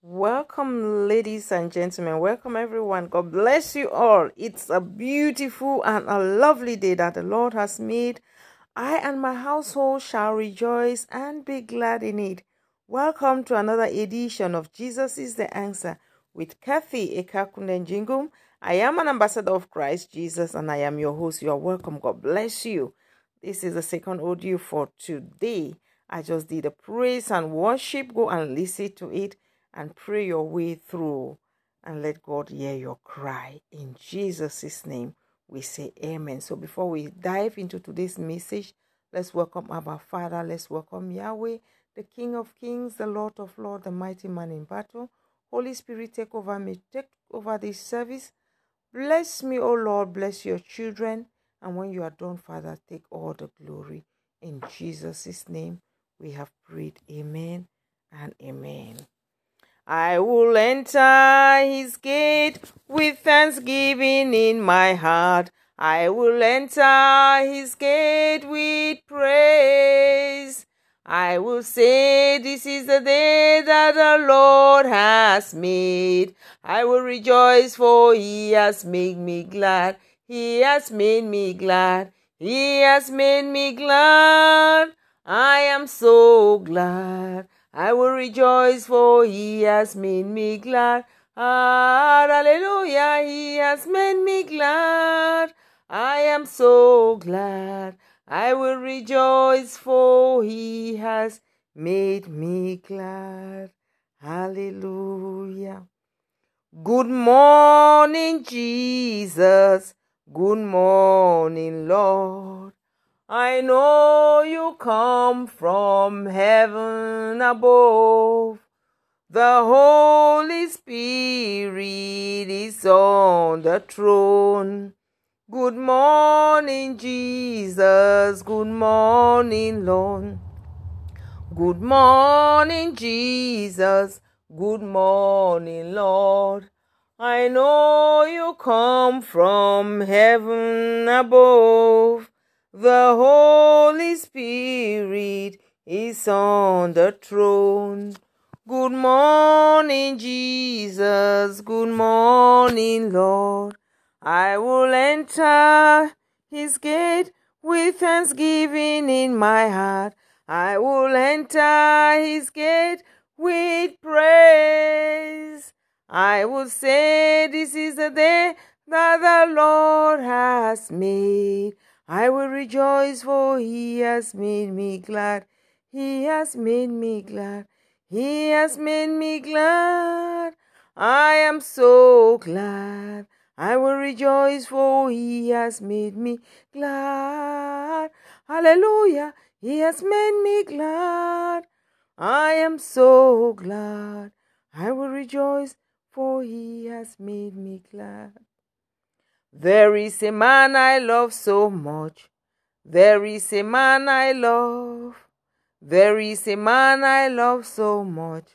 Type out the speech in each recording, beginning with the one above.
Welcome, ladies and gentlemen. Welcome, everyone. God bless you all. It's a beautiful and a lovely day that the Lord has made. I and my household shall rejoice and be glad in it. Welcome to another edition of Jesus is the Answer with Kathy Ekakunenjingum. I am an ambassador of Christ Jesus and I am your host. You are welcome. God bless you. This is the second audio for today. I just did a praise and worship. Go and listen to it and pray your way through and let God hear your cry. In Jesus' name, we say amen. So before we dive into today's message, let's welcome our Father. Let's welcome Yahweh, the King of Kings, the Lord of Lords, the mighty man in battle. Holy Spirit, take over me, take over this service. Bless me, O Lord, bless your children. And when you are done, Father, take all the glory. In Jesus' name, we have prayed. Amen and amen. I will enter his gate with thanksgiving in my heart. I will enter his gate with praise. I will say, This is the day that the Lord has made. I will rejoice, for he has made me glad. He has made me glad. He has made me glad. I am so glad. I will rejoice, for he has made me glad. Ah, hallelujah, he has made me glad. I am so glad. I will rejoice, for he has made me glad. Hallelujah. Good morning, Jesus. Good morning, Lord. I know you come from heaven above. The Holy Spirit is on the throne. Good morning, Jesus. Good morning, Lord. Good morning, Jesus. Good morning, Lord. I know you come from heaven above. The Holy Spirit is on the throne. Good morning, Jesus. Good morning, Lord. I will enter his gate with thanksgiving in my heart. I will enter his gate with praise. I will say, This is the day that the Lord has made. I will rejoice, for he has made me glad. He has made me glad. He has made me glad. I am so glad. I will rejoice, for he has made me glad. Hallelujah. He has made me glad. I am so glad. I will rejoice, for he has made me glad. There is a man I love so much. There is a man I love. There is a man I love so much.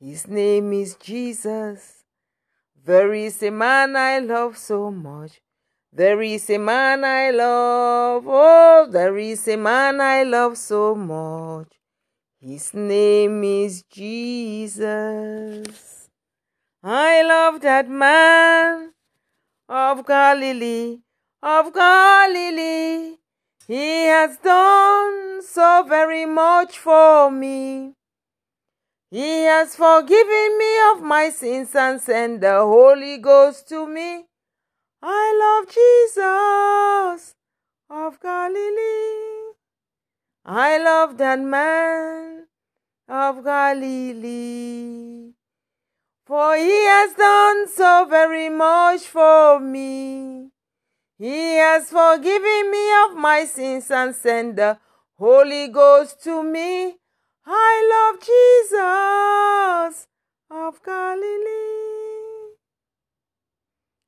His name is Jesus. There is a man I love so much. There is a man I love. Oh, there is a man I love so much. His name is Jesus. I love that man of Galilee, of Galilee. He has done so very much for me. He has forgiven me of my sins and sent the Holy Ghost to me. I love Jesus of Galilee. I love that man of Galilee. For he has done so very much for me. He has forgiven me of my sins and sent the Holy Ghost to me. I love Jesus of Galilee.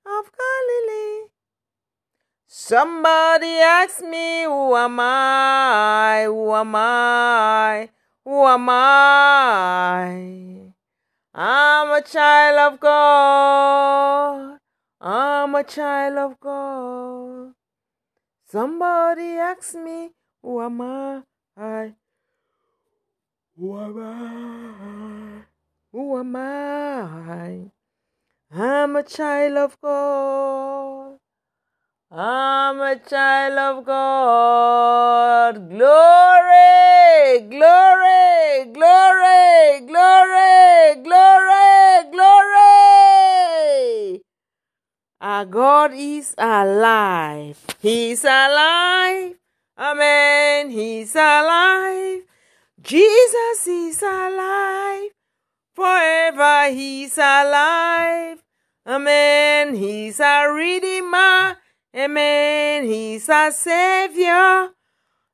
Of Galilee. Somebody ask me, Who am I? Who am I? Who am I? I'm a child of God. I'm a child of God. Somebody ask me, who am I? Who am I? Who am I? I'm a child of God. I'm a child of God. Glory, glory, glory, glory, glory, glory. Our God is alive. He's alive. Amen. He's alive. Jesus is alive. Forever he's alive. Amen. He's a redeemer. Amen. He's our savior.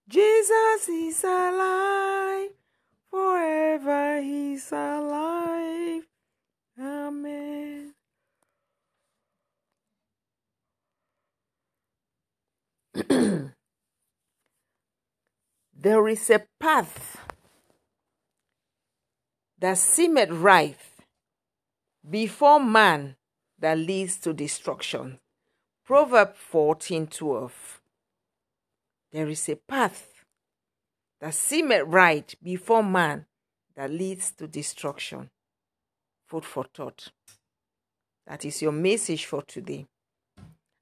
Jesus is alive. Forever he's alive. Amen. there is a path that seemeth right before man that leads to destruction. Proverb 14:12. There is a path that seemeth right before man that leads to destruction. Food for thought. That is your message for today.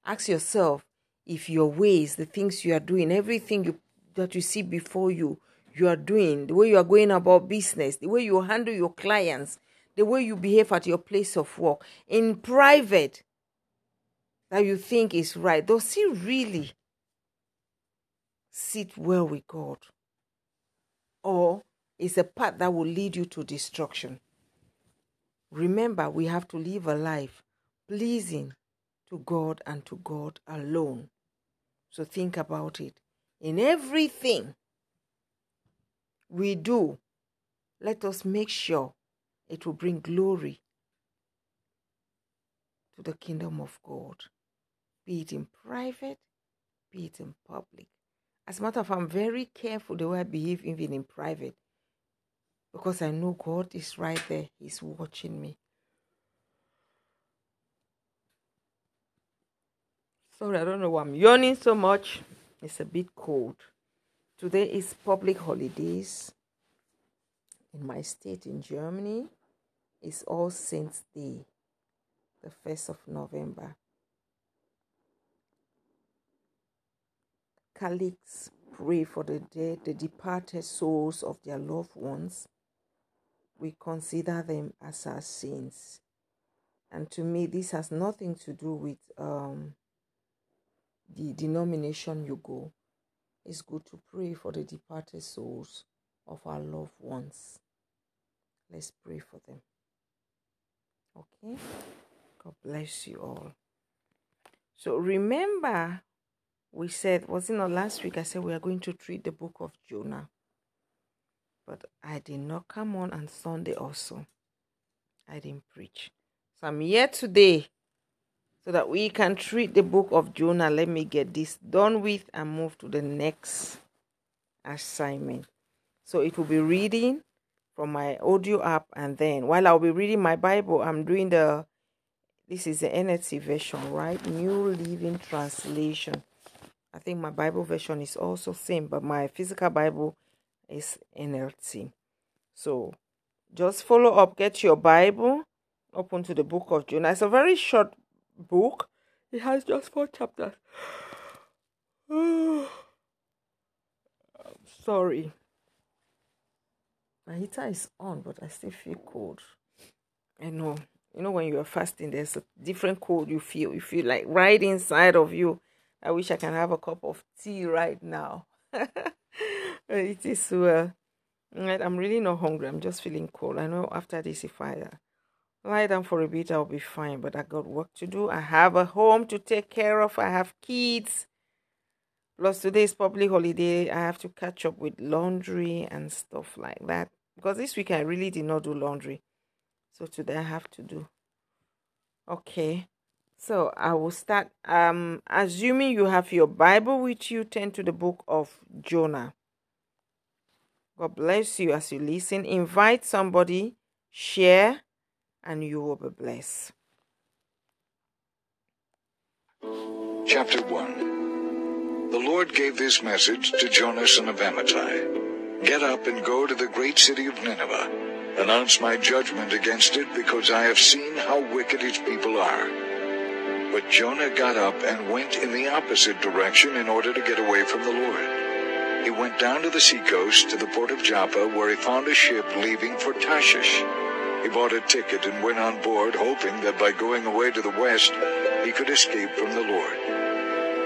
Ask yourself if your ways, the things you are doing, everything you, that you see before you, you are doing, the way you are going about business, the way you handle your clients, the way you behave at your place of work, in private, that you think is right, does he really sit well with God? Or is a path that will lead you to destruction? Remember, we have to live a life pleasing to God and to God alone. So think about it. In everything we do, let us make sure it will bring glory to the kingdom of God, be it in private, be it in public. As a matter of fact, I'm very careful the way I behave even in private because I know God is right there, He's watching me. Sorry, I don't know why I'm yawning so much. It's a bit cold. Today is public holidays in my state in Germany. It's All Saints Day, the 1st of November. Catholics pray for the dead, the departed souls of their loved ones. We consider them as our saints. And to me, this has nothing to do with um, the denomination you go it's good to pray for the departed souls of our loved ones. Let's pray for them. Okay? God bless you all. So remember, we said, was it not last week? I said we are going to treat the book of Jonah. But I did not come on on Sunday also. I didn't preach. So I'm here today so that we can treat the book of Jonah. Let me get this done with and move to the next assignment. So it will be reading from my audio app, and then while I'll be reading my Bible, I'm doing the this is the NLT version, right? New Living Translation. I think my Bible version is also same, but my physical Bible is NLT. So just follow up, get your Bible, open to the book of Jonah. It's a very short book. It has just four chapters. I'm sorry. My heater is on, but I still feel cold. I know. You know, when you are fasting, there's a different cold you feel. You feel like right inside of you. I wish I can have a cup of tea right now. it is uh, well. I'm really not hungry. I'm just feeling cold. I know after this, if I uh, lie down for a bit, I'll be fine. But I got work to do. I have a home to take care of. I have kids. Plus, today is public holiday. I have to catch up with laundry and stuff like that. Because this week I really did not do laundry. So today I have to do. Okay. So I will start. Um, assuming you have your Bible with you, turn to the book of Jonah. God bless you as you listen. Invite somebody, share, and you will be blessed. Chapter 1 The Lord gave this message to Jonah son of Amittai Get up and go to the great city of Nineveh announce my judgment against it because I have seen how wicked its people are. But Jonah got up and went in the opposite direction in order to get away from the Lord. He went down to the seacoast to the port of Joppa where he found a ship leaving for Tarshish. He bought a ticket and went on board hoping that by going away to the west he could escape from the Lord.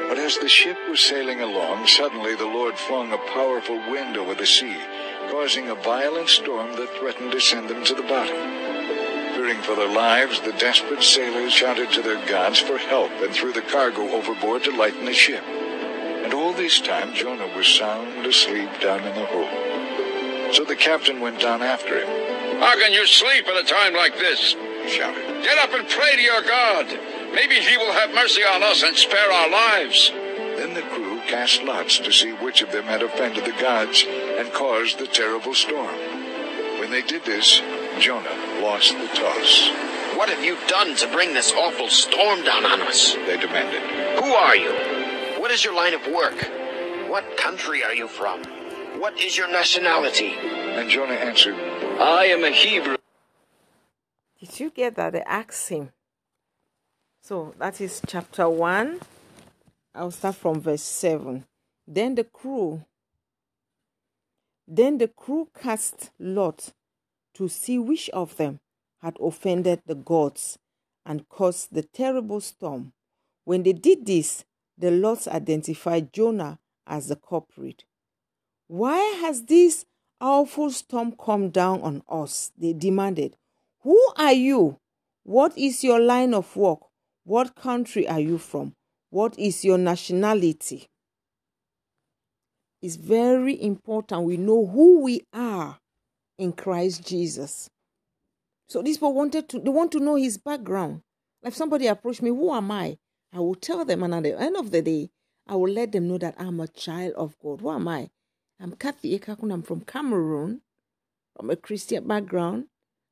But as the ship was sailing along, suddenly the Lord flung a powerful wind over the sea, causing a violent storm that threatened to send them to the bottom. Fearing for their lives, the desperate sailors shouted to their gods for help and threw the cargo overboard to lighten the ship. And all this time Jonah was sound asleep down in the hold. So the captain went down after him. How can you sleep at a time like this? He shouted. Get up and pray to your God. Maybe he will have mercy on us and spare our lives. Then the crew cast lots to see which of them had offended the gods and caused the terrible storm. When they did this, Jonah lost the toss. What have you done to bring this awful storm down on us? They demanded. Who are you? What is your line of work? What country are you from? What is your nationality? And Jonah answered, I am a Hebrew. Did you get that? They asked him. So that is chapter 1. I'll start from verse 7. Then the crew then the crew cast lot to see which of them had offended the gods and caused the terrible storm. When they did this, the lots identified Jonah as the culprit. Why has this awful storm come down on us? They demanded. Who are you? What is your line of work? What country are you from? What is your nationality? It's very important we know who we are in Christ Jesus. So these people wanted to they want to know his background. If somebody approached me, who am I? I will tell them, and at the end of the day, I will let them know that I'm a child of God. Who am I? I'm Kathy Ekakun. I'm from Cameroon, from a Christian background.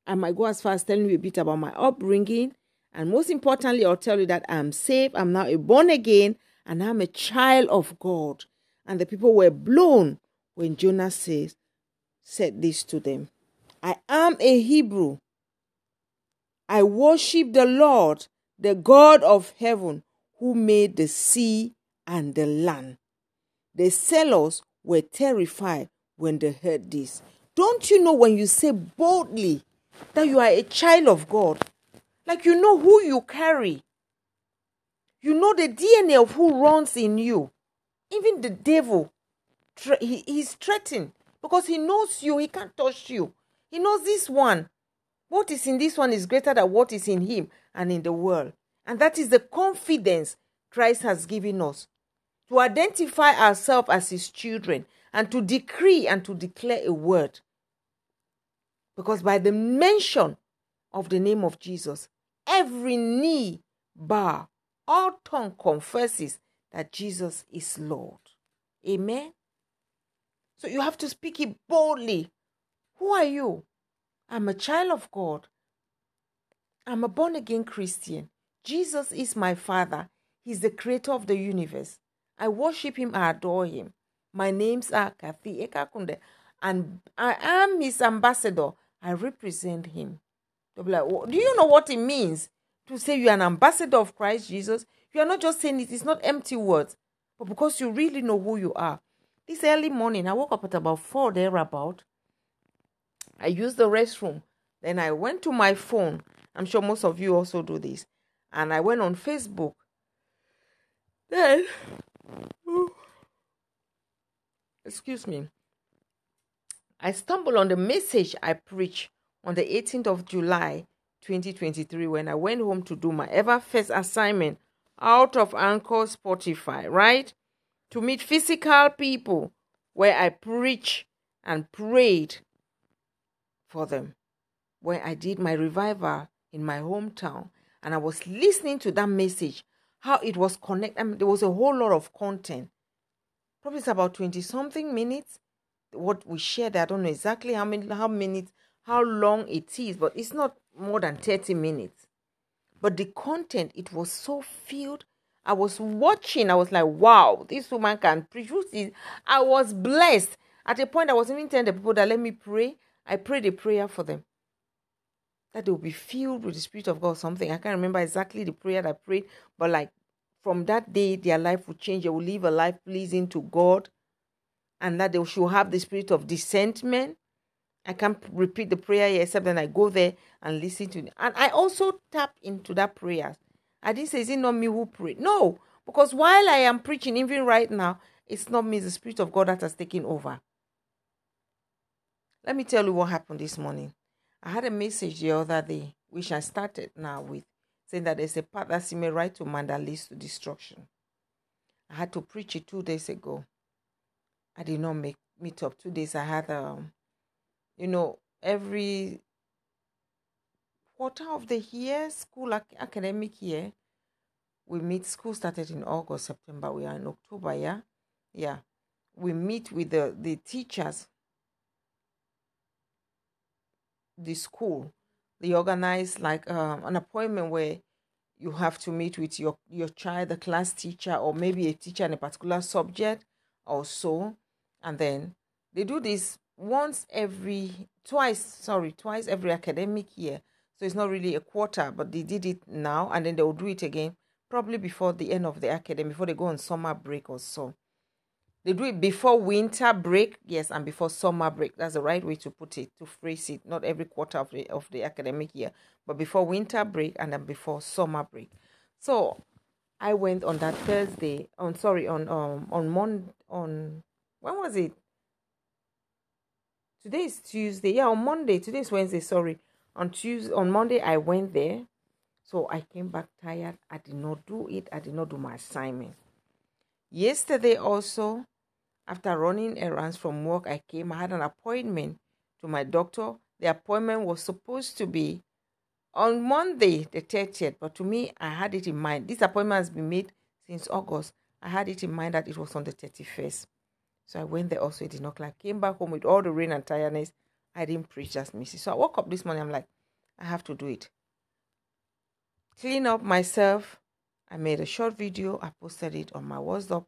I might go as far as telling you a bit about my upbringing. And most importantly, I'll tell you that I'm saved, I'm now a born again, and I'm a child of God. And the people were blown when Jonah says, said this to them. I am a Hebrew. I worship the Lord, the God of heaven, who made the sea and the land. The sailors were terrified when they heard this. Don't you know when you say boldly that you are a child of God? Like you know who you carry. You know the DNA of who runs in you. Even the devil, he, he's threatened because he knows you, he can't touch you. He knows this one. What is in this one is greater than what is in him and in the world. And that is the confidence Christ has given us to identify ourselves as his children and to decree and to declare a word. Because by the mention of the name of Jesus, every knee bow, all tongue confesses that Jesus is Lord. Amen. So you have to speak it boldly. Who are you? I'm a child of God. I'm a born again Christian. Jesus is my Father. He's the creator of the universe. I worship him, I adore him. My name's are Kathy Ekakunde, and I am his ambassador. I represent him. Do you know what it means to say you're an ambassador of Christ Jesus? You are not just saying it, it's not empty words, but because you really know who you are. This early morning, I woke up at about four thereabout. I used the restroom. Then I went to my phone. I'm sure most of you also do this. And I went on Facebook. Then, excuse me, I stumbled on the message I preached on the 18th of July 2023 when I went home to do my ever first assignment out of Anchor Spotify, right? To meet physical people where I preached and prayed for them. Where I did my revival in my hometown and I was listening to that message, how it was connected. I mean, there was a whole lot of content. Probably it's about 20 something minutes. What we shared, I don't know exactly how many how minutes, how long it is, but it's not more than 30 minutes. But the content, it was so filled. I was watching, I was like, wow, this woman can produce preach. I was blessed. At a point, I was even telling the people that let me pray. I prayed a prayer for them. that they will be filled with the Spirit of God. Something I can't remember exactly the prayer that I prayed, but like from that day, their life will change. They will live a life pleasing to God, and that they should have the spirit of discernment. I can't repeat the prayer except then I go there and listen to it. And I also tap into that prayer. I didn't say, Is it not me who prayed? No, because while I am preaching, even right now, it's not me, the Spirit of God that has taken over. Let me tell you what happened this morning. I had a message the other day, which I started now with, saying that there's a path that seems right to man that leads to destruction. I had to preach it two days ago. I did not make meet up. Two days I had, um, you know, every quarter of the year, school ac- academic year, we meet. School started in August, September. We are in October, yeah, yeah. We meet with the the teachers the school they organize like um, an appointment where you have to meet with your your child the class teacher or maybe a teacher in a particular subject or so and then they do this once every twice sorry twice every academic year so it's not really a quarter but they did it now and then they will do it again probably before the end of the academy before they go on summer break or so they do it before winter break, yes, and before summer break. That's the right way to put it, to phrase it. Not every quarter of the of the academic year, but before winter break and then before summer break. So I went on that Thursday. On sorry, on um on Mon on when was it? Today is Tuesday. Yeah, on Monday. Today is Wednesday. Sorry, on Tuesday on Monday I went there. So I came back tired. I did not do it. I did not do my assignment. Yesterday also after running errands from work, I came. I had an appointment to my doctor. The appointment was supposed to be on Monday, the 30th, but to me, I had it in mind. This appointment has been made since August. I had it in mind that it was on the 31st. So I went there also, it did not like. Came back home with all the rain and tiredness. I didn't preach just missy. So I woke up this morning, I'm like, I have to do it. Clean up myself. I made a short video. I posted it on my WhatsApp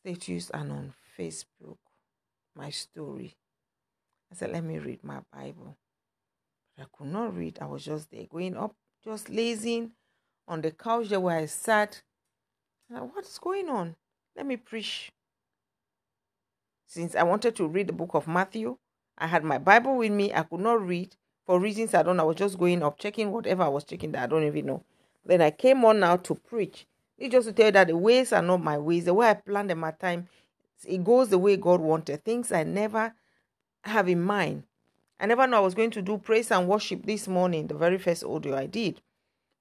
status and on Facebook, my story. I said, let me read my Bible. But I could not read. I was just there, going up, just lazing on the couch there where I sat. Like, what's going on? Let me preach. Since I wanted to read the book of Matthew, I had my Bible with me. I could not read for reasons I don't know. I was just going up, checking whatever I was checking that I don't even know. Then I came on now to preach. It's just to tell you that the ways are not my ways. The way I planned my time, it goes the way God wanted. Things I never have in mind. I never know I was going to do praise and worship this morning, the very first audio I did.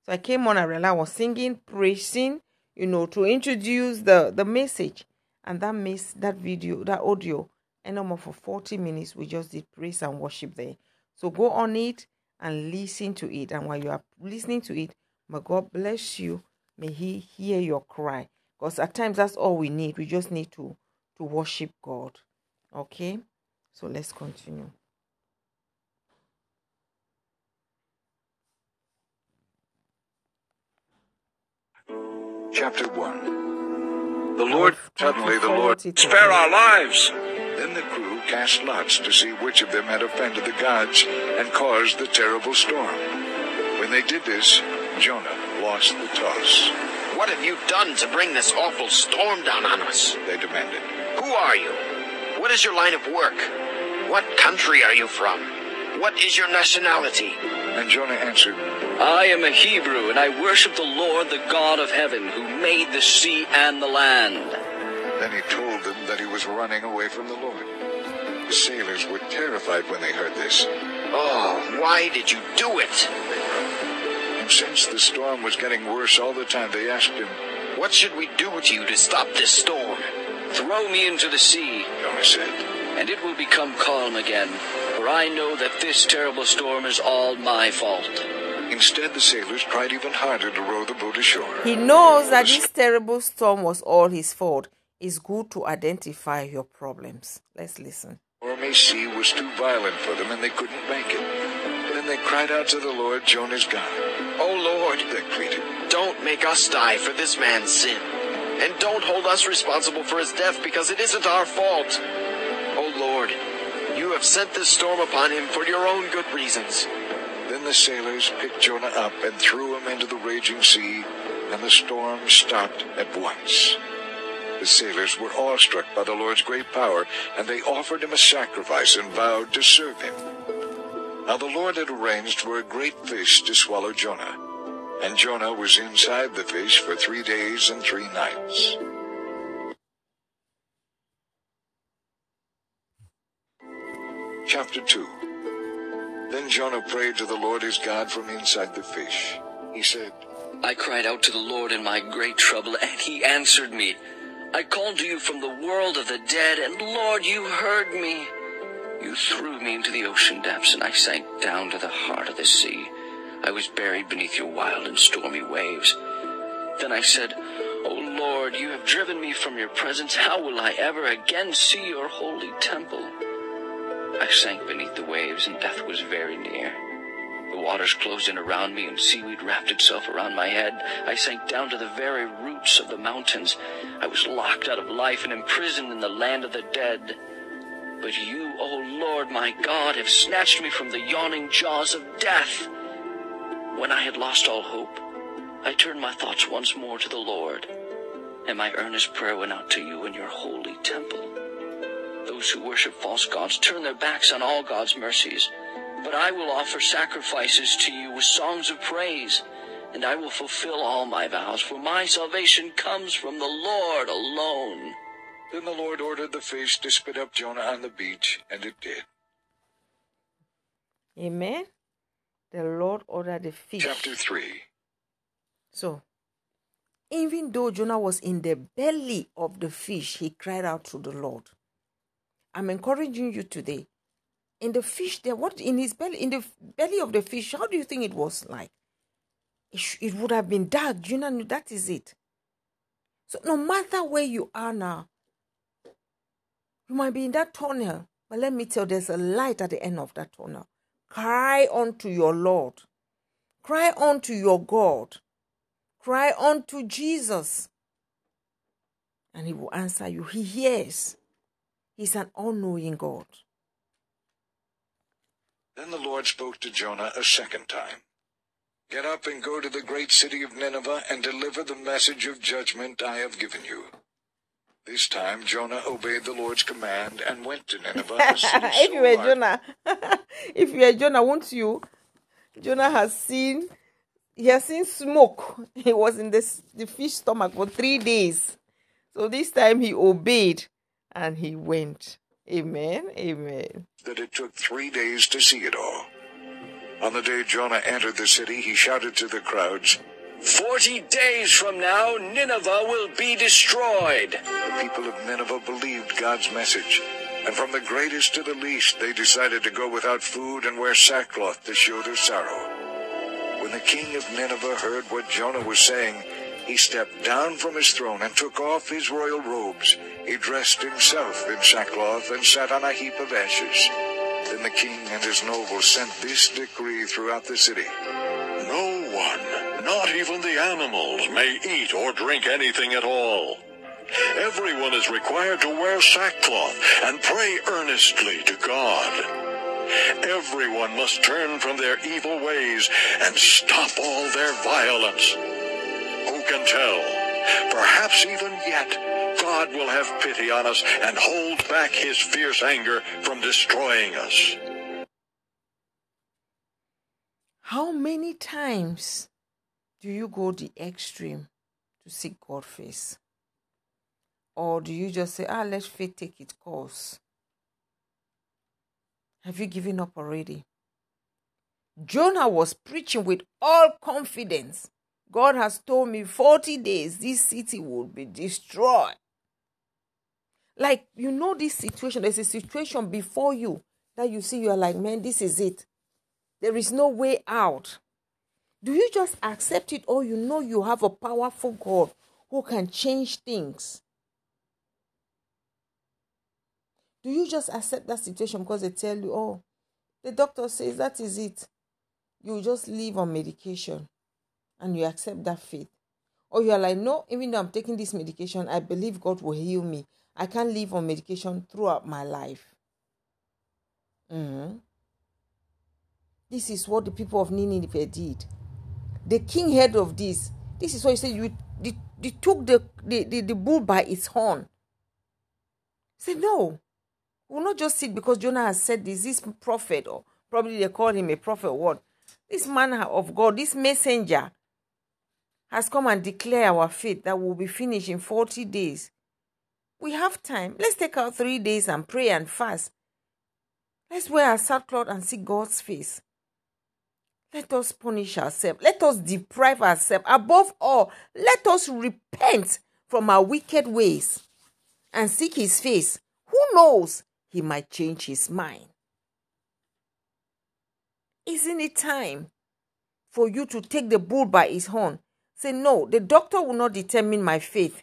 So I came on, I realized I was singing, praising, you know, to introduce the, the message. And that miss that video, that audio, and no more for 40 minutes, we just did praise and worship there. So go on it and listen to it. And while you are listening to it, may God bless you May He hear your cry. Because at times that's all we need. We just need to, to worship God. Okay? So let's continue. Chapter 1 The Lord, Suddenly the Lord spare our lives. Then the crew cast lots to see which of them had offended the gods and caused the terrible storm. When they did this, Jonah lost the toss. What have you done to bring this awful storm down on us? They demanded. Who are you? What is your line of work? What country are you from? What is your nationality? And Jonah answered, I am a Hebrew, and I worship the Lord, the God of heaven, who made the sea and the land. Then he told them that he was running away from the Lord. The sailors were terrified when they heard this. Oh, why did you do it? And since the storm was getting worse all the time, they asked him, What should we do to you to stop this storm? Throw me into the sea, Jonah said, and it will become calm again, for I know that this terrible storm is all my fault. Instead, the sailors tried even harder to row the boat ashore. He knows that this terrible storm was all his fault. It's good to identify your problems. Let's listen. Stormy sea was too violent for them and they couldn't make it. Then they cried out to the Lord, Jonah's God. Oh Lord, They pleaded, don't make us die for this man's sin. And don't hold us responsible for his death because it isn't our fault. Oh Lord, you have sent this storm upon him for your own good reasons. Then Then the sailors picked Jonah up and threw him into the raging sea, and the storm stopped at once. The sailors were awestruck by the Lord's great power, and they offered him a sacrifice and vowed to serve him. Now the Lord had arranged for a great fish to swallow Jonah, and Jonah was inside the fish for three days and three nights. Chapter 2 Then Jonah prayed to the Lord his God from inside the fish. He said, I cried out to the Lord in my great trouble, and he answered me. I called to you from the world of the dead, and Lord, you heard me. You threw me into the ocean depths, and I sank down to the heart of the sea. I was buried beneath your wild and stormy waves. Then I said, O Lord, you have driven me from your presence. How will I ever again see your holy temple? I sank beneath the waves, and death was very near. The waters closed in around me, and seaweed wrapped itself around my head. I sank down to the very roots of the mountains. I was locked out of life and imprisoned in the land of the dead. But you, O Lord my God, have snatched me from the yawning jaws of death. When I had lost all hope, I turned my thoughts once more to the Lord, and my earnest prayer went out to you in your holy temple. Those who worship false gods turn their backs on all God's mercies. But I will offer sacrifices to you with songs of praise, and I will fulfill all my vows, for my salvation comes from the Lord alone. Then the Lord ordered the fish to spit up Jonah on the beach, and it did. Amen. The Lord ordered the fish. Chapter 3 So, even though Jonah was in the belly of the fish, he cried out to the Lord. I'm encouraging you today. In the fish, there, what in his belly, in the belly of the fish, how do you think it was like? It, sh- it would have been dark. you know that is it. So, no matter where you are now, you might be in that tunnel, but let me tell you, there's a light at the end of that tunnel. Cry unto your Lord. Cry unto your God. Cry unto Jesus. And he will answer you. He hears. He's an all knowing God. Then the Lord spoke to Jonah a second time. Get up and go to the great city of Nineveh and deliver the message of judgment I have given you. This time Jonah obeyed the Lord's command and went to Nineveh. if you were Jonah, if you were Jonah, won't you? Jonah has seen, he has seen smoke. He was in this, the fish stomach for three days. So this time he obeyed and he went. Amen. Amen. that it took three days to see it all. On the day Jonah entered the city, he shouted to the crowds, Forty days from now, Nineveh will be destroyed. The people of Nineveh believed God's message, and from the greatest to the least, they decided to go without food and wear sackcloth to show their sorrow. When the king of Nineveh heard what Jonah was saying, he stepped down from his throne and took off his royal robes. He dressed himself in sackcloth and sat on a heap of ashes. Then the king and his nobles sent this decree throughout the city. No one, not even the animals, may eat or drink anything at all. Everyone is required to wear sackcloth and pray earnestly to God. Everyone must turn from their evil ways and stop all their violence. Can tell? Perhaps even yet, God will have pity on us and hold back his fierce anger from destroying us. How many times do you go the extreme to seek God's face? Or do you just say, ah, let faith take its course? Have you given up already? Jonah was preaching with all confidence. God has told me 40 days this city will be destroyed. Like, you know, this situation, there's a situation before you that you see, you're like, man, this is it. There is no way out. Do you just accept it or you know you have a powerful God who can change things? Do you just accept that situation because they tell you, oh, the doctor says that is it? You just live on medication and you accept that faith. Or you are like, no, even though I'm taking this medication, I believe God will heal me. I can't live on medication throughout my life. Mhm. This is what the people of Nineveh did. The king heard of this. This is why he said, You they, took the, the, the, the bull by its horn. Said, No, we'll not just sit because Jonah has said this. This prophet, or probably they call him a prophet, what? This man of God, this messenger, has come and declare our faith that will be finished in 40 days. We have time. Let's take out three days and pray and fast. Let's wear our sackcloth and see God's face. Let us punish ourselves. Let us deprive ourselves. Above all, let us repent from our wicked ways and seek his face. Who knows? He might change his mind. Isn't it time for you to take the bull by his horn? Say, no, the doctor will not determine my faith.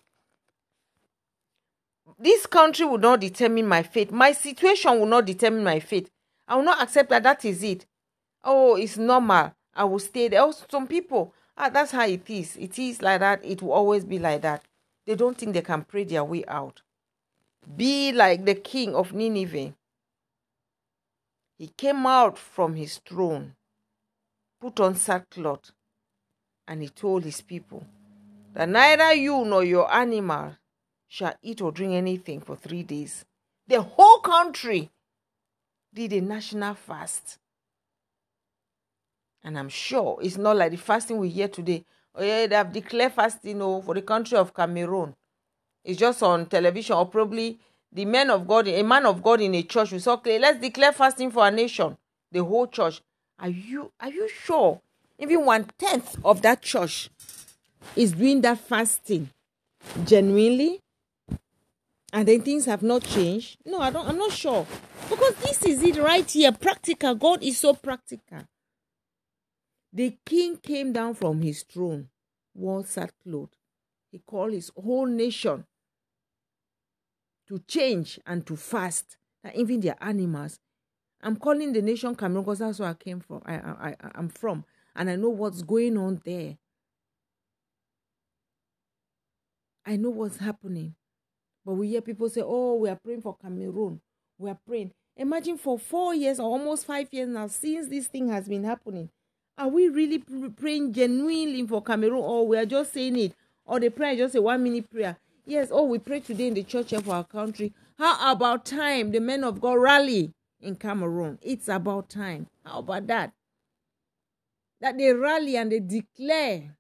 This country will not determine my faith. My situation will not determine my faith. I will not accept that that is it. Oh, it's normal. I will stay there. Oh, some people, ah, that's how it is. It is like that. It will always be like that. They don't think they can pray their way out. Be like the king of Nineveh. He came out from his throne, put on sackcloth, and he told his people that neither you nor your animal shall eat or drink anything for three days. The whole country did a national fast. And I'm sure it's not like the fasting we hear today. Oh, yeah, they have declared fasting oh, for the country of Cameroon. It's just on television, or probably the men of God, a man of God in a church will say, okay, let's declare fasting for a nation. The whole church. Are you are you sure? Even one tenth of that church is doing that fasting genuinely? and then things have not changed. No i don't i'm not sure. Because this is it right here. Practical. God is so practical. The king came down from his throne wore sackcloth he called his whole nation to change and to fast. And even their animals. I'm calling the nation cameroon because that's where i came from. I, I, I i'm from and i know what's going on there i know what's happening but we hear people say, oh, we are praying for Cameroon. We are praying. Imagine for four years or almost five years now, since this thing has been happening, are we really praying genuinely for Cameroon or we are just saying it? Or the prayer is just a one minute prayer? Yes, oh, we pray today in the church for our country. How about time the men of God rally in Cameroon? It's about time. How about that? That they rally and they declare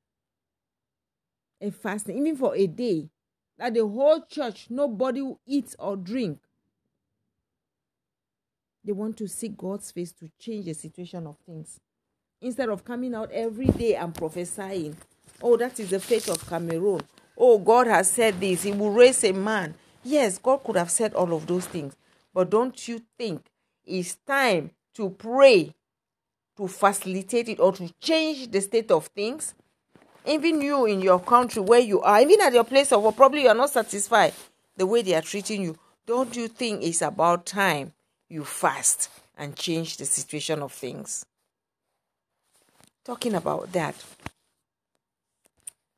a fasting, even for a day that the whole church, nobody will eat or drink. They want to seek God's face to change the situation of things. Instead of coming out every day and prophesying, oh, that is the fate of Cameroon. Oh, God has said this, He will raise a man. Yes, God could have said all of those things. But don't you think it's time to pray to facilitate it or to change the state of things? even you in your country where you are, even at your place of work, probably you are not satisfied the way they are treating you. Don't you think it's about time you fast and change the situation of things? Talking about that,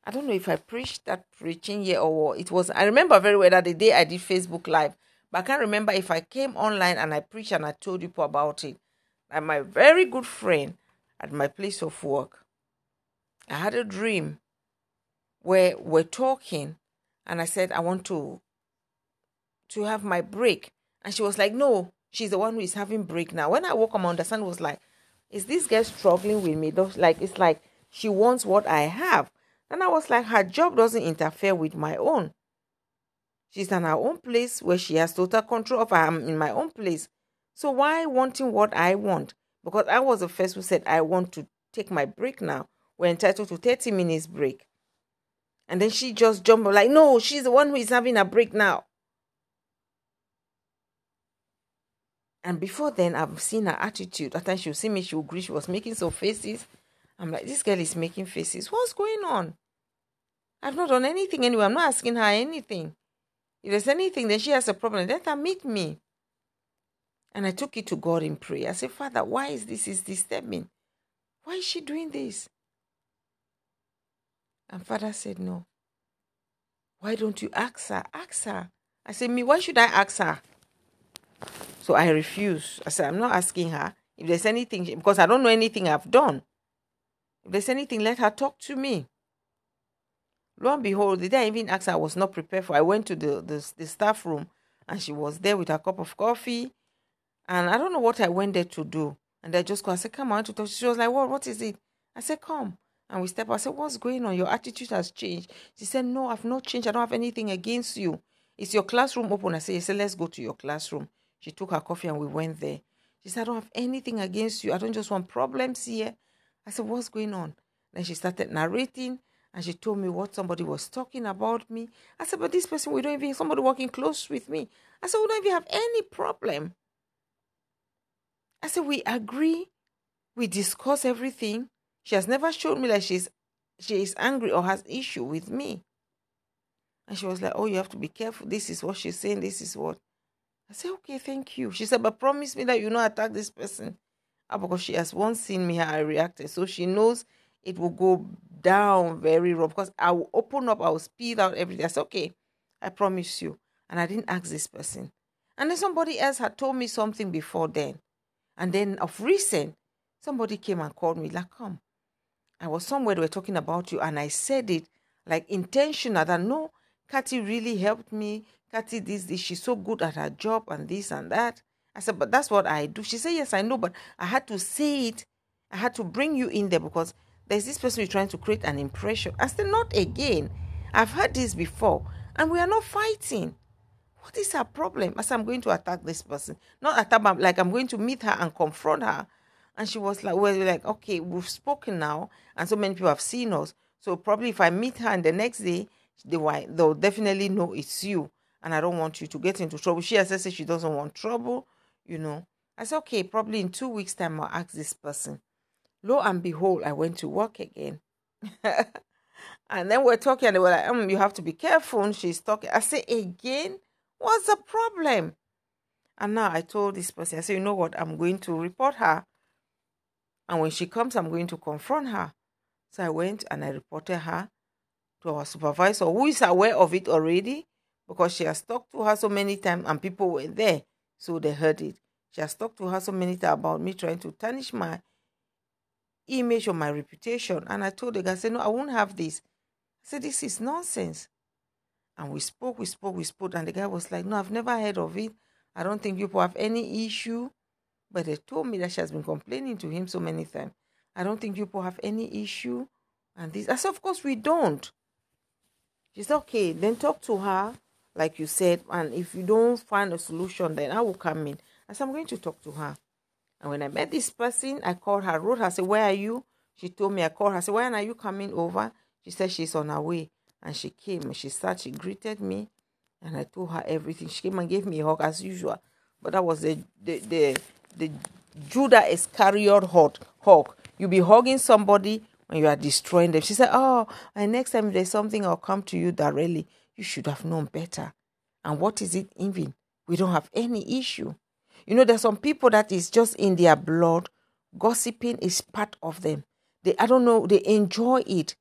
I don't know if I preached that preaching here or it was. I remember very well that the day I did Facebook Live, but I can't remember if I came online and I preached and I told people about it. And my very good friend at my place of work I had a dream where we're talking and I said I want to to have my break. And she was like, No, she's the one who is having break now. When I woke up, my understanding was like, Is this girl struggling with me? Like it's like she wants what I have. And I was like, her job doesn't interfere with my own. She's in her own place where she has total control of I'm in my own place. So why wanting what I want? Because I was the first who said I want to take my break now we're entitled to 30 minutes break. And then she just jumped like, no, she's the one who is having a break now. And before then, I've seen her attitude. At times she'll see me, she'll agree. She was making some faces. I'm like, this girl is making faces. What's going on? I've not done anything anyway. I'm not asking her anything. If there's anything, then she has a problem. Let her meet me. And I took it to God in prayer. I said, Father, why is this is disturbing? Why is she doing this? And father said, No. Why don't you ask her? Ask her. I said, Me, why should I ask her? So I refused. I said, I'm not asking her. If there's anything, because I don't know anything I've done. If there's anything, let her talk to me. Lo and behold, the day I even asked her, I was not prepared for. I went to the, the, the staff room and she was there with a cup of coffee. And I don't know what I went there to do. And I just go, I said, Come on to talk. She was like, What? What is it? I said, Come. And we step. I said, What's going on? Your attitude has changed. She said, No, I've not changed. I don't have anything against you. Is your classroom open? I said, Yes, let's go to your classroom. She took her coffee and we went there. She said, I don't have anything against you. I don't just want problems here. I said, What's going on? Then she started narrating and she told me what somebody was talking about me. I said, But this person, we don't even, somebody working close with me. I said, We don't even have any problem. I said, We agree, we discuss everything. She has never shown me that she's she is angry or has issue with me. And she was like, Oh, you have to be careful. This is what she's saying, this is what. I said, Okay, thank you. She said, But promise me that you not attack this person. Ah, because she has once seen me how I reacted. So she knows it will go down very rough because I will open up, I will speed out everything. I said, okay, I promise you. And I didn't ask this person. And then somebody else had told me something before then. And then of recent, somebody came and called me, like, come. I was somewhere they were talking about you, and I said it like intentional that no, Kathy really helped me. Kathy, this, this, she's so good at her job and this and that. I said, but that's what I do. She said, yes, I know, but I had to say it. I had to bring you in there because there's this person who's trying to create an impression. I said, not again. I've heard this before, and we are not fighting. What is her problem? I said, I'm going to attack this person. Not attack, but like I'm going to meet her and confront her. And she was like, well, like, okay, we've spoken now, and so many people have seen us. So probably if I meet her and the next day, they will, definitely know it's you. And I don't want you to get into trouble. She has said she doesn't want trouble, you know. I said, okay, probably in two weeks' time, I'll ask this person. Lo and behold, I went to work again. and then we're talking, and they were like, um, you have to be careful. And she's talking. I say, again? What's the problem? And now I told this person, I said, you know what? I'm going to report her. And when she comes, I'm going to confront her. So I went and I reported her to our supervisor, who is aware of it already because she has talked to her so many times and people were there. So they heard it. She has talked to her so many times about me trying to tarnish my image or my reputation. And I told the guy, I said, No, I won't have this. I said, This is nonsense. And we spoke, we spoke, we spoke. And the guy was like, No, I've never heard of it. I don't think people have any issue. But they told me that she has been complaining to him so many times. I don't think people have any issue. And this, I said, Of course we don't. She said, Okay, then talk to her, like you said. And if you don't find a solution, then I will come in. I said, I'm going to talk to her. And when I met this person, I called her, wrote her, I said, Where are you? She told me, I called her, I said, When are you coming over? She said she's on her way. And she came and she sat, she greeted me, and I told her everything. She came and gave me a hug as usual. But that was the the the, the Judas Iscariot hug. hug. You be hugging somebody when you are destroying them. She said, Oh, and next time there's something, I'll come to you directly. You should have known better. And what is it even? We don't have any issue. You know, there's some people that is just in their blood. Gossiping is part of them. They, I don't know, they enjoy it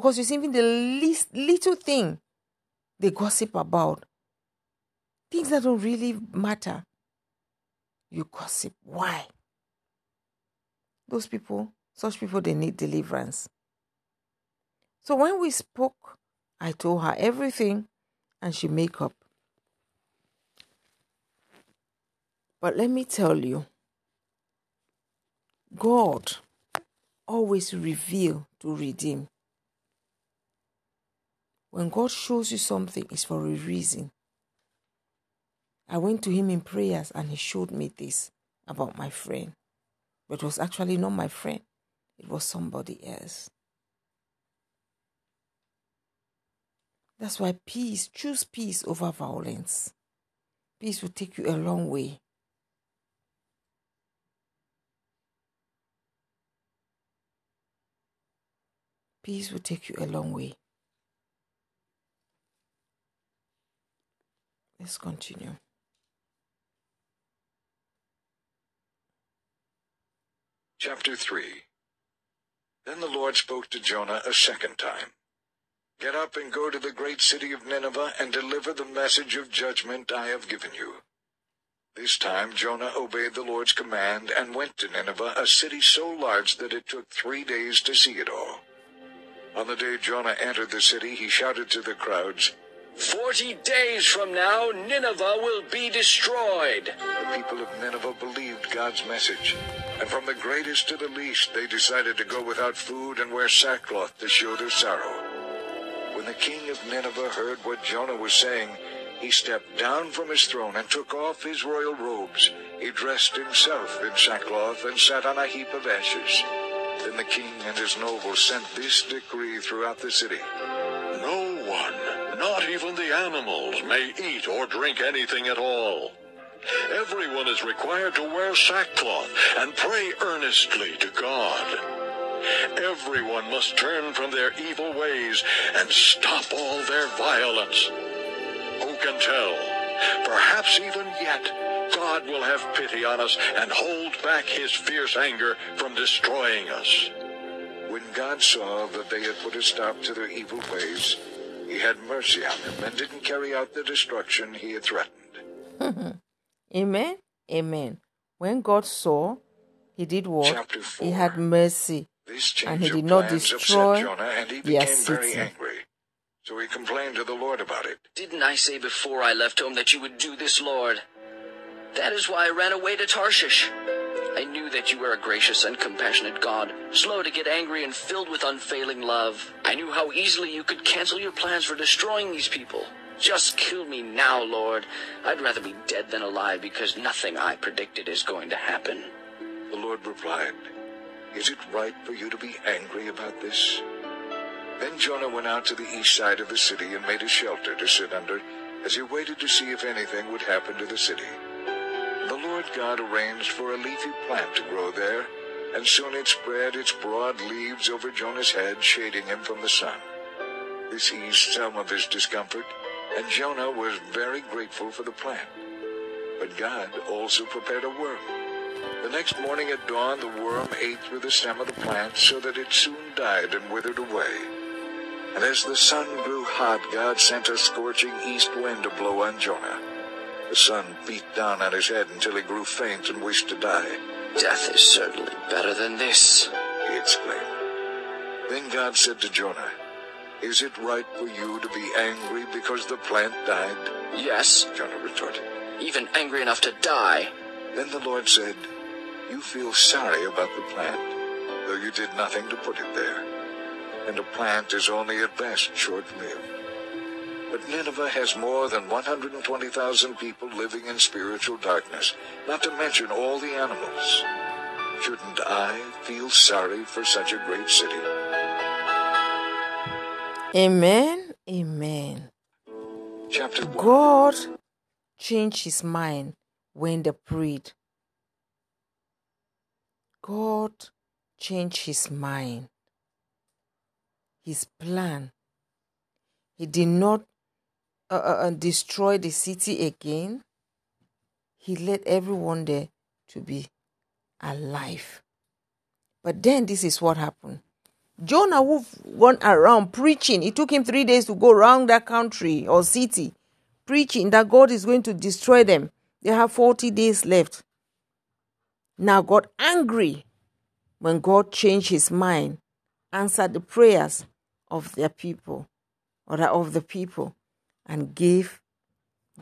because it's even the least little thing they gossip about. Things that don't really matter. You gossip. Why? Those people, such people, they need deliverance. So when we spoke, I told her everything and she make up. But let me tell you, God always reveal to redeem. When God shows you something, it's for a reason. I went to him in prayers and he showed me this about my friend. But it was actually not my friend, it was somebody else. That's why peace, choose peace over violence. Peace will take you a long way. Peace will take you a long way. Let's continue. Chapter 3 Then the Lord spoke to Jonah a second time. Get up and go to the great city of Nineveh and deliver the message of judgment I have given you. This time Jonah obeyed the Lord's command and went to Nineveh, a city so large that it took three days to see it all. On the day Jonah entered the city, he shouted to the crowds, Forty days from now, Nineveh will be destroyed. The people of Nineveh believed God's message, and from the greatest to the least, they decided to go without food and wear sackcloth to show their sorrow. When the king of Nineveh heard what Jonah was saying, he stepped down from his throne and took off his royal robes. He dressed himself in sackcloth and sat on a heap of ashes. Then the king and his nobles sent this decree throughout the city. No one, not even the animals, may eat or drink anything at all. Everyone is required to wear sackcloth and pray earnestly to God. Everyone must turn from their evil ways and stop all their violence. Who can tell? Perhaps even yet, God will have pity on us and hold back his fierce anger from destroying us. When God saw that they had put a stop to their evil ways, he had mercy on them and didn't carry out the destruction he had threatened. Amen. Amen. When God saw, he did what? Chapter He had mercy. This And he did not destroy upset Jonah, and he their became very angry. So he complained to the Lord about it. Didn't I say before I left home that you would do this, Lord? That is why I ran away to Tarshish. I knew that you were a gracious and compassionate God, slow to get angry and filled with unfailing love. I knew how easily you could cancel your plans for destroying these people. Just kill me now, Lord. I'd rather be dead than alive because nothing I predicted is going to happen. The Lord replied, Is it right for you to be angry about this? Then Jonah went out to the east side of the city and made a shelter to sit under as he waited to see if anything would happen to the city. The Lord God arranged for a leafy plant to grow there, and soon it spread its broad leaves over Jonah's head, shading him from the sun. This eased some of his discomfort, and Jonah was very grateful for the plant. But God also prepared a worm. The next morning at dawn, the worm ate through the stem of the plant so that it soon died and withered away. And as the sun grew hot, God sent a scorching east wind to blow on Jonah. The sun beat down on his head until he grew faint and wished to die. Death is certainly better than this. He exclaimed. Then God said to Jonah, Is it right for you to be angry because the plant died? Yes, Jonah retorted. even angry enough to die. Then the Lord said, You feel sorry about the plant, though you did nothing to put it there. And a plant is only at best short-lived. But Nineveh has more than 120,000 people living in spiritual darkness, not to mention all the animals. Shouldn't I feel sorry for such a great city? Amen. Amen. Chapter 1. God changed his mind when they prayed. God changed his mind, his plan. He did not uh, uh, destroy the city again. He let everyone there to be alive. But then this is what happened. Jonah, who went around preaching, it took him three days to go around that country or city, preaching that God is going to destroy them. They have 40 days left. Now got angry when God changed his mind, answered the prayers of their people, or of the people, and gave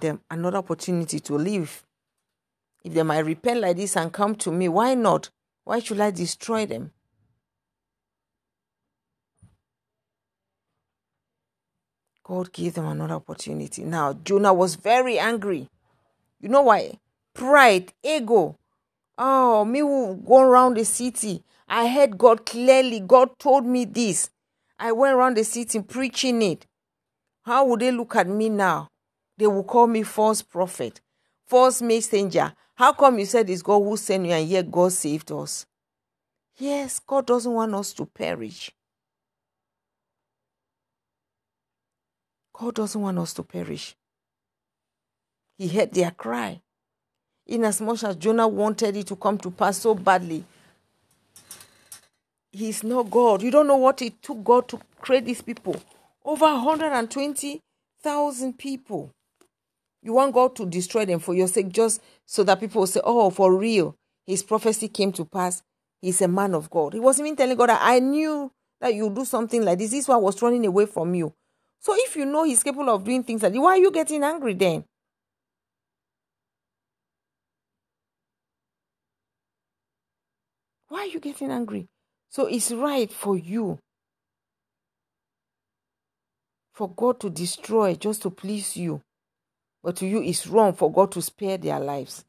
them another opportunity to live. If they might repent like this and come to me, why not? Why should I destroy them? God gave them another opportunity. Now, Jonah was very angry. You know why? Pride, ego. Oh, me who go around the city. I heard God clearly. God told me this. I went around the city preaching it. How would they look at me now? They will call me false prophet, false messenger. How come you said it's God who sent you and yet God saved us? Yes, God doesn't want us to perish. God doesn't want us to perish. He heard their cry. Inasmuch as Jonah wanted it to come to pass so badly, he's not God. You don't know what it took God to create these people. Over 120,000 people. You want God to destroy them for your sake, just so that people will say, Oh, for real, his prophecy came to pass. He's a man of God. He wasn't even telling God I knew that you do something like this. This I was running away from you. So if you know he's capable of doing things like this, why are you getting angry then? Why are you getting angry? So it's right for you for God to destroy just to please you. But to you, it's wrong for God to spare their lives.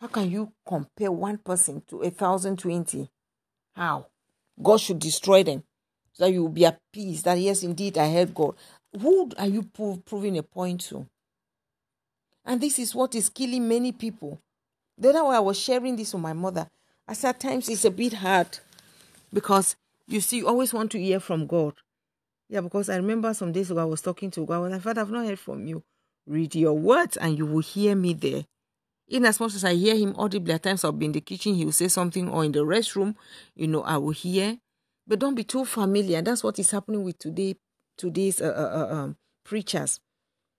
How can you compare one person to a thousand twenty? How? God should destroy them so that you will be at peace. That yes, indeed, I heard God. Who are you proving a point to? And this is what is killing many people. The other way I was sharing this with my mother. I said, times it's a bit hard because you see, you always want to hear from God. Yeah, because I remember some days ago I was talking to God. I Father, I've not heard from you. Read your words and you will hear me there. In as much as I hear him audibly, at times I'll be in the kitchen, he will say something, or in the restroom, you know, I will hear. But don't be too familiar. That's what is happening with today today's uh, uh, uh, um, preachers.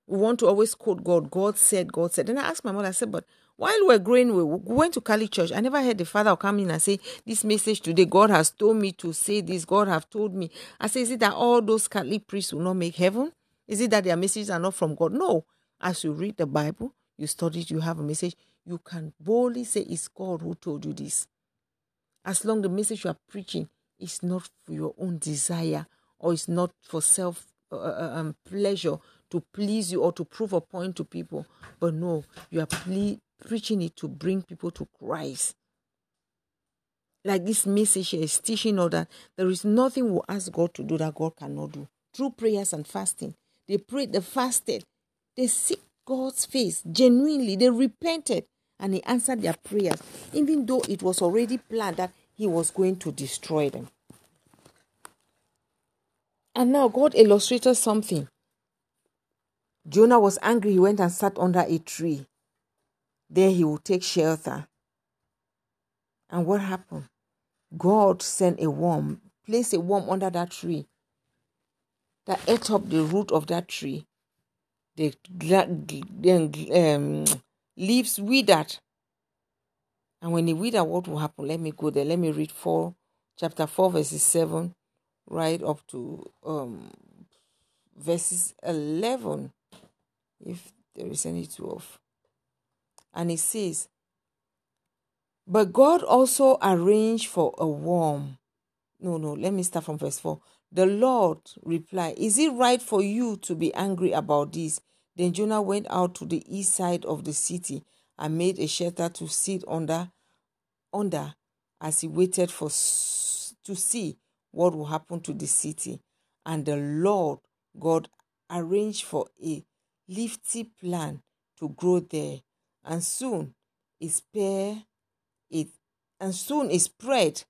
We want to always quote God. God said, God said. Then I asked my mother, I said, but while we're growing, we went to Cali Church. I never heard the father come in and say, This message today, God has told me to say this, God have told me. I say, Is it that all those Catholic priests will not make heaven? Is it that their messages are not from God? No. As you read the Bible, you study it, you have a message, you can boldly say it's God who told you this. As long the message you are preaching is not for your own desire or it's not for self uh, uh um, pleasure to please you or to prove a point to people, but no, you are ple- preaching it to bring people to Christ. Like this message is teaching all that there is nothing we ask God to do that God cannot do. Through prayers and fasting, they prayed, they fasted, they seek God's face genuinely, they repented, and He answered their prayers, even though it was already planned that He was going to destroy them. And now God illustrated something. Jonah was angry, he went and sat under a tree. There he would take shelter. And what happened? God sent a worm, placed a worm under that tree that ate up the root of that tree. The um, leaves withered. And when they withered, what will happen? Let me go there. Let me read 4, chapter 4, verses 7, right up to um, verses 11, if there is any 12. And it says, But God also arranged for a worm. No, no, let me start from verse 4. The Lord replied, Is it right for you to be angry about this? Then Jonah went out to the east side of the city and made a shelter to sit under, under as he waited for to see what will happen to the city. And the Lord God arranged for a lofty plant to grow there and soon it spread it and soon it spread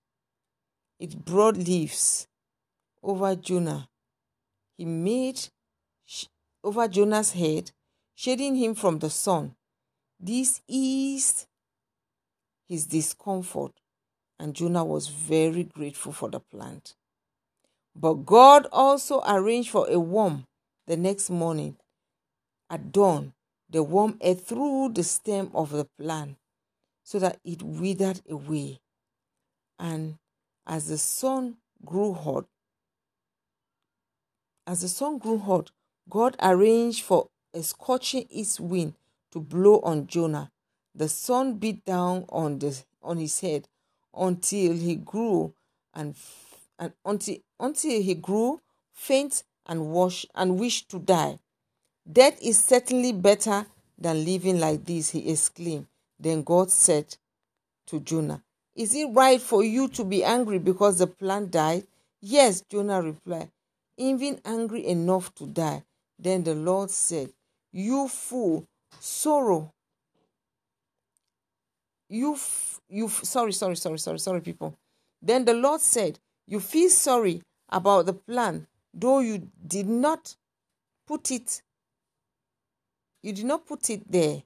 its broad leaves over Jonah. He made sh- over Jonah's head, shading him from the sun. This eased his discomfort, and Jonah was very grateful for the plant. But God also arranged for a worm the next morning at dawn the worm ate through the stem of the plant so that it withered away. And as the sun grew hot, as the sun grew hot, God arranged for a scorching east wind to blow on Jonah. The sun beat down on the on his head until he grew and and until until he grew faint and wash and wished to die. Death is certainly better than living like this, he exclaimed. Then God said to Jonah, Is it right for you to be angry because the plant died? Yes, Jonah replied, even angry enough to die. Then the Lord said, You fool, sorrow. You, f- you, f- sorry, sorry, sorry, sorry, sorry, people. Then the Lord said, You feel sorry about the plan, though you did not put it you did not put it there.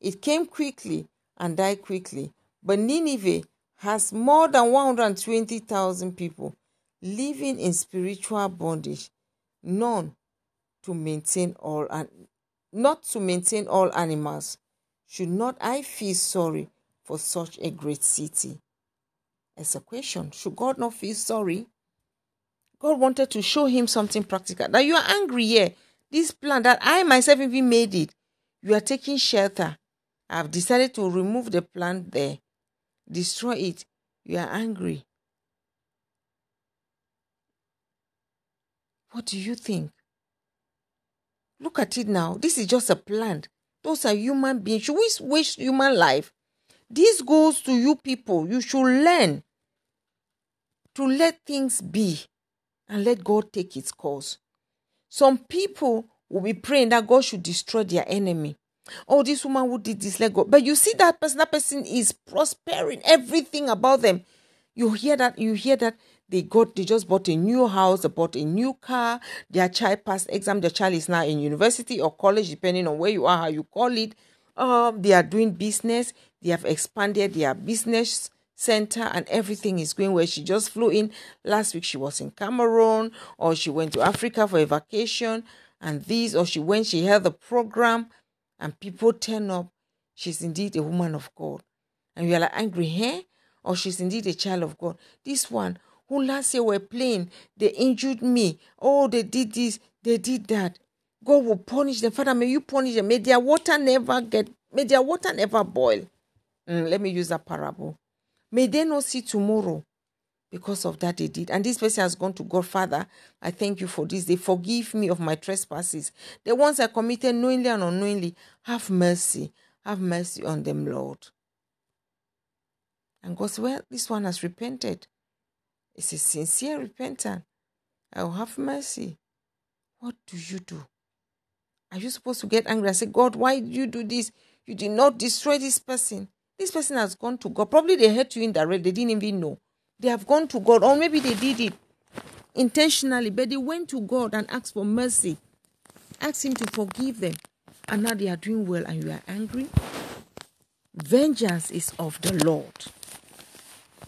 It came quickly and died quickly. But Nineveh has more than 120,000 people living in spiritual bondage. None to maintain all and not to maintain all animals. Should not I feel sorry for such a great city? As a question. Should God not feel sorry? God wanted to show him something practical. That you are angry here. This plan that I myself even made it. You are taking shelter. I've decided to remove the plant there, destroy it. You are angry. What do you think? Look at it now. This is just a plant. Those are human beings. Should we waste human life? This goes to you people. You should learn to let things be and let God take its course. Some people will be praying that God should destroy their enemy. Oh, this woman who did this, let go. But you see that person, that person is prospering everything about them. You hear that, you hear that they got they just bought a new house, they bought a new car, their child passed exam, their child is now in university or college, depending on where you are, how you call it. Um, they are doing business, they have expanded their business center and everything is going well. She just flew in last week. She was in Cameroon or she went to Africa for a vacation and this or she went, she held the program and people turn up. She's indeed a woman of God. And you are like angry, hey? Or she's indeed a child of God. This one who last year were playing, they injured me. Oh, they did this, they did that. God will punish them. Father, may you punish them. May their water never get, may their water never boil. Mm, let me use that parable. May they not see tomorrow because of that they did. And this person has gone to God, Father, I thank you for this. They forgive me of my trespasses. The ones I committed knowingly and unknowingly, have mercy. Have mercy on them, Lord. And God said, Well, this one has repented. It's a sincere repentance. I will have mercy. What do you do? Are you supposed to get angry and say, God, why did you do this? You did not destroy this person. This person has gone to God. Probably they hurt you in indirectly. They didn't even know. They have gone to God, or maybe they did it intentionally, but they went to God and asked for mercy, asked Him to forgive them. And now they are doing well, and you are angry. Vengeance is of the Lord.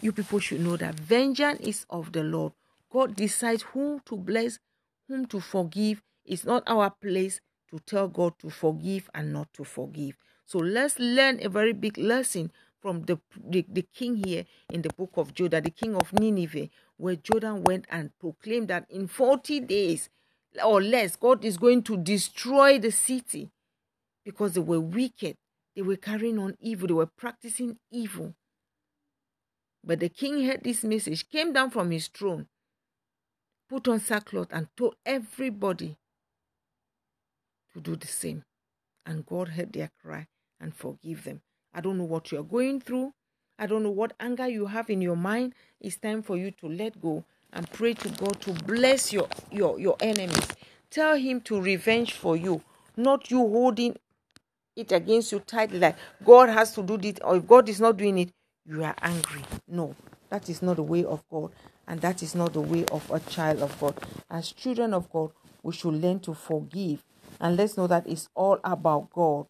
You people should know that vengeance is of the Lord. God decides whom to bless, whom to forgive. It's not our place to tell God to forgive and not to forgive. So let's learn a very big lesson from the, the, the, king here in the book of Judah, the king of Nineveh, where Jordan went and proclaimed that in 40 days or less, God is going to destroy the city because they were wicked. They were carrying on evil. They were practicing evil. But the king heard this message, came down from his throne, put on sackcloth, and told everybody to do the same. And God heard their cry and forgive them. I don't know what you're going through. I don't know what anger you have in your mind. It's time for you to let go and pray to God to bless your, your, your enemies. Tell him to revenge for you, not you holding it against you tightly like God has to do this, or if God is not doing it, you are angry. No, that is not the way of God, and that is not the way of a child of God. As children of God, we should learn to forgive, and let's know that it's all about God.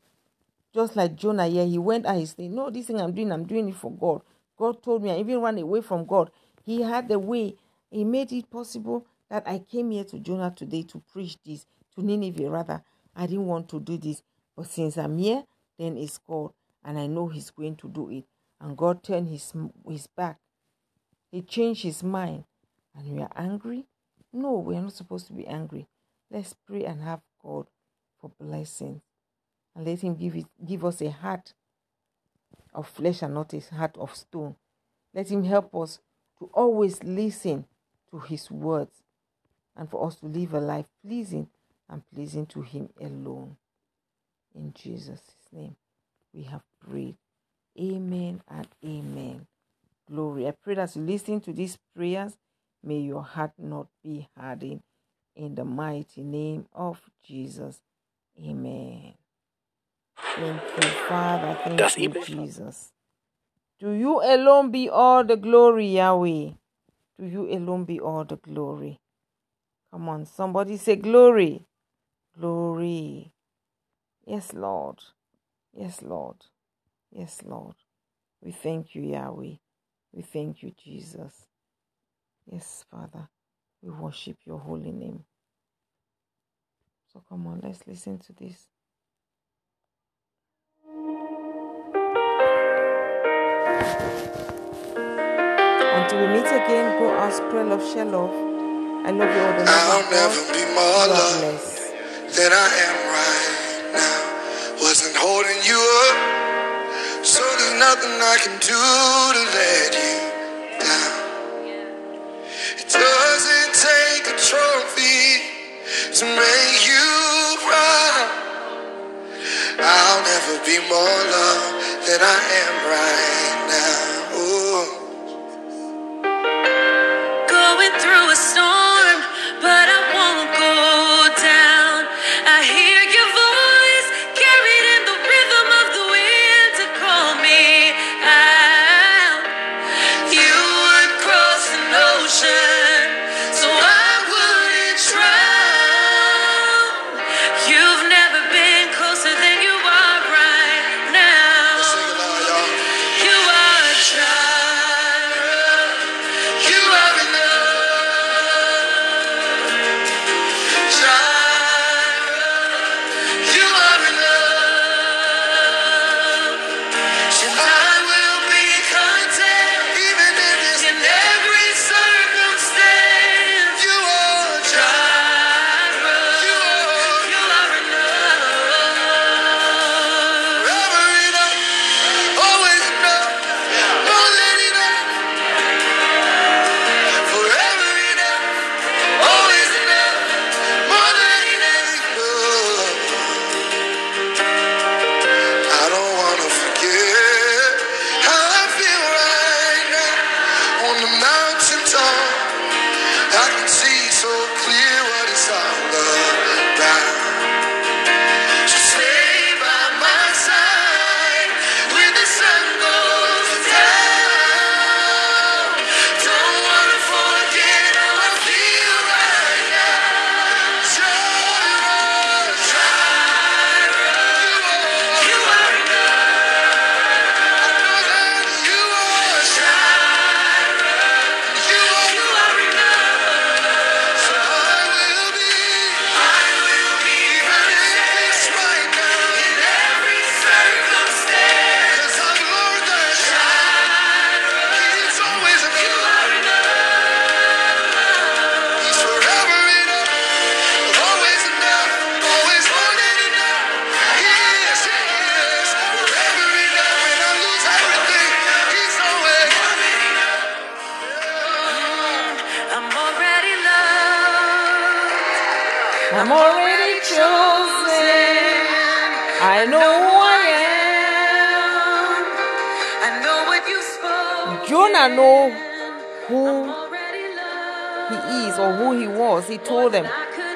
Just like Jonah yeah, he went and he said, No, this thing I'm doing, I'm doing it for God. God told me I even ran away from God. He had the way, He made it possible that I came here to Jonah today to preach this, to Nineveh rather. I didn't want to do this. But since I'm here, then it's God. And I know He's going to do it. And God turned his, his back. He changed his mind. And we are angry? No, we are not supposed to be angry. Let's pray and have God for blessings and let him give it give us a heart of flesh and not a heart of stone. Let him help us to always listen to his words and for us to live a life pleasing and pleasing to him alone. In Jesus' name, we have prayed. Amen and amen. Glory. I pray that you listen to these prayers. May your heart not be hardened. In the mighty name of Jesus. Amen. Thank you, Father. Thank you, Jesus. To you alone be all the glory, Yahweh. To you alone be all the glory. Come on, somebody say glory. Glory. Yes, Lord. Yes, Lord. Yes, Lord. We thank you, Yahweh. We thank you, Jesus. Yes, Father. We worship your holy name. So come on, let's listen to this. Until we meet again, go ask prayer love, share love. I love you all the I'll love. never be more loved than I am right now. Wasn't holding you up, so there's nothing I can do to let you down. It doesn't take a trophy to make you proud. I'll never be more loved that I am right now. Ooh. Going through a storm.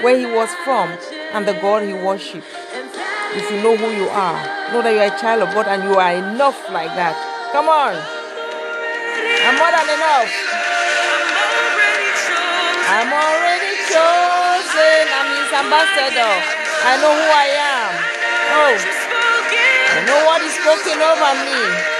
where he was from, and the God he worshipped. If you know who you are, know that you are a child of God and you are enough like that. Come on. I'm more than enough. I'm already chosen. I'm his ambassador. I know who I am. Oh, I know what is spoken over me.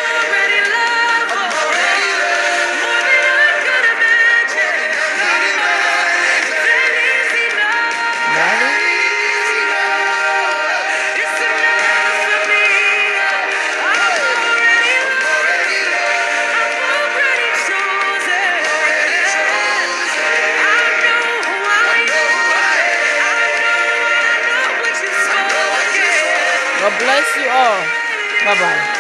Oh, bye bye.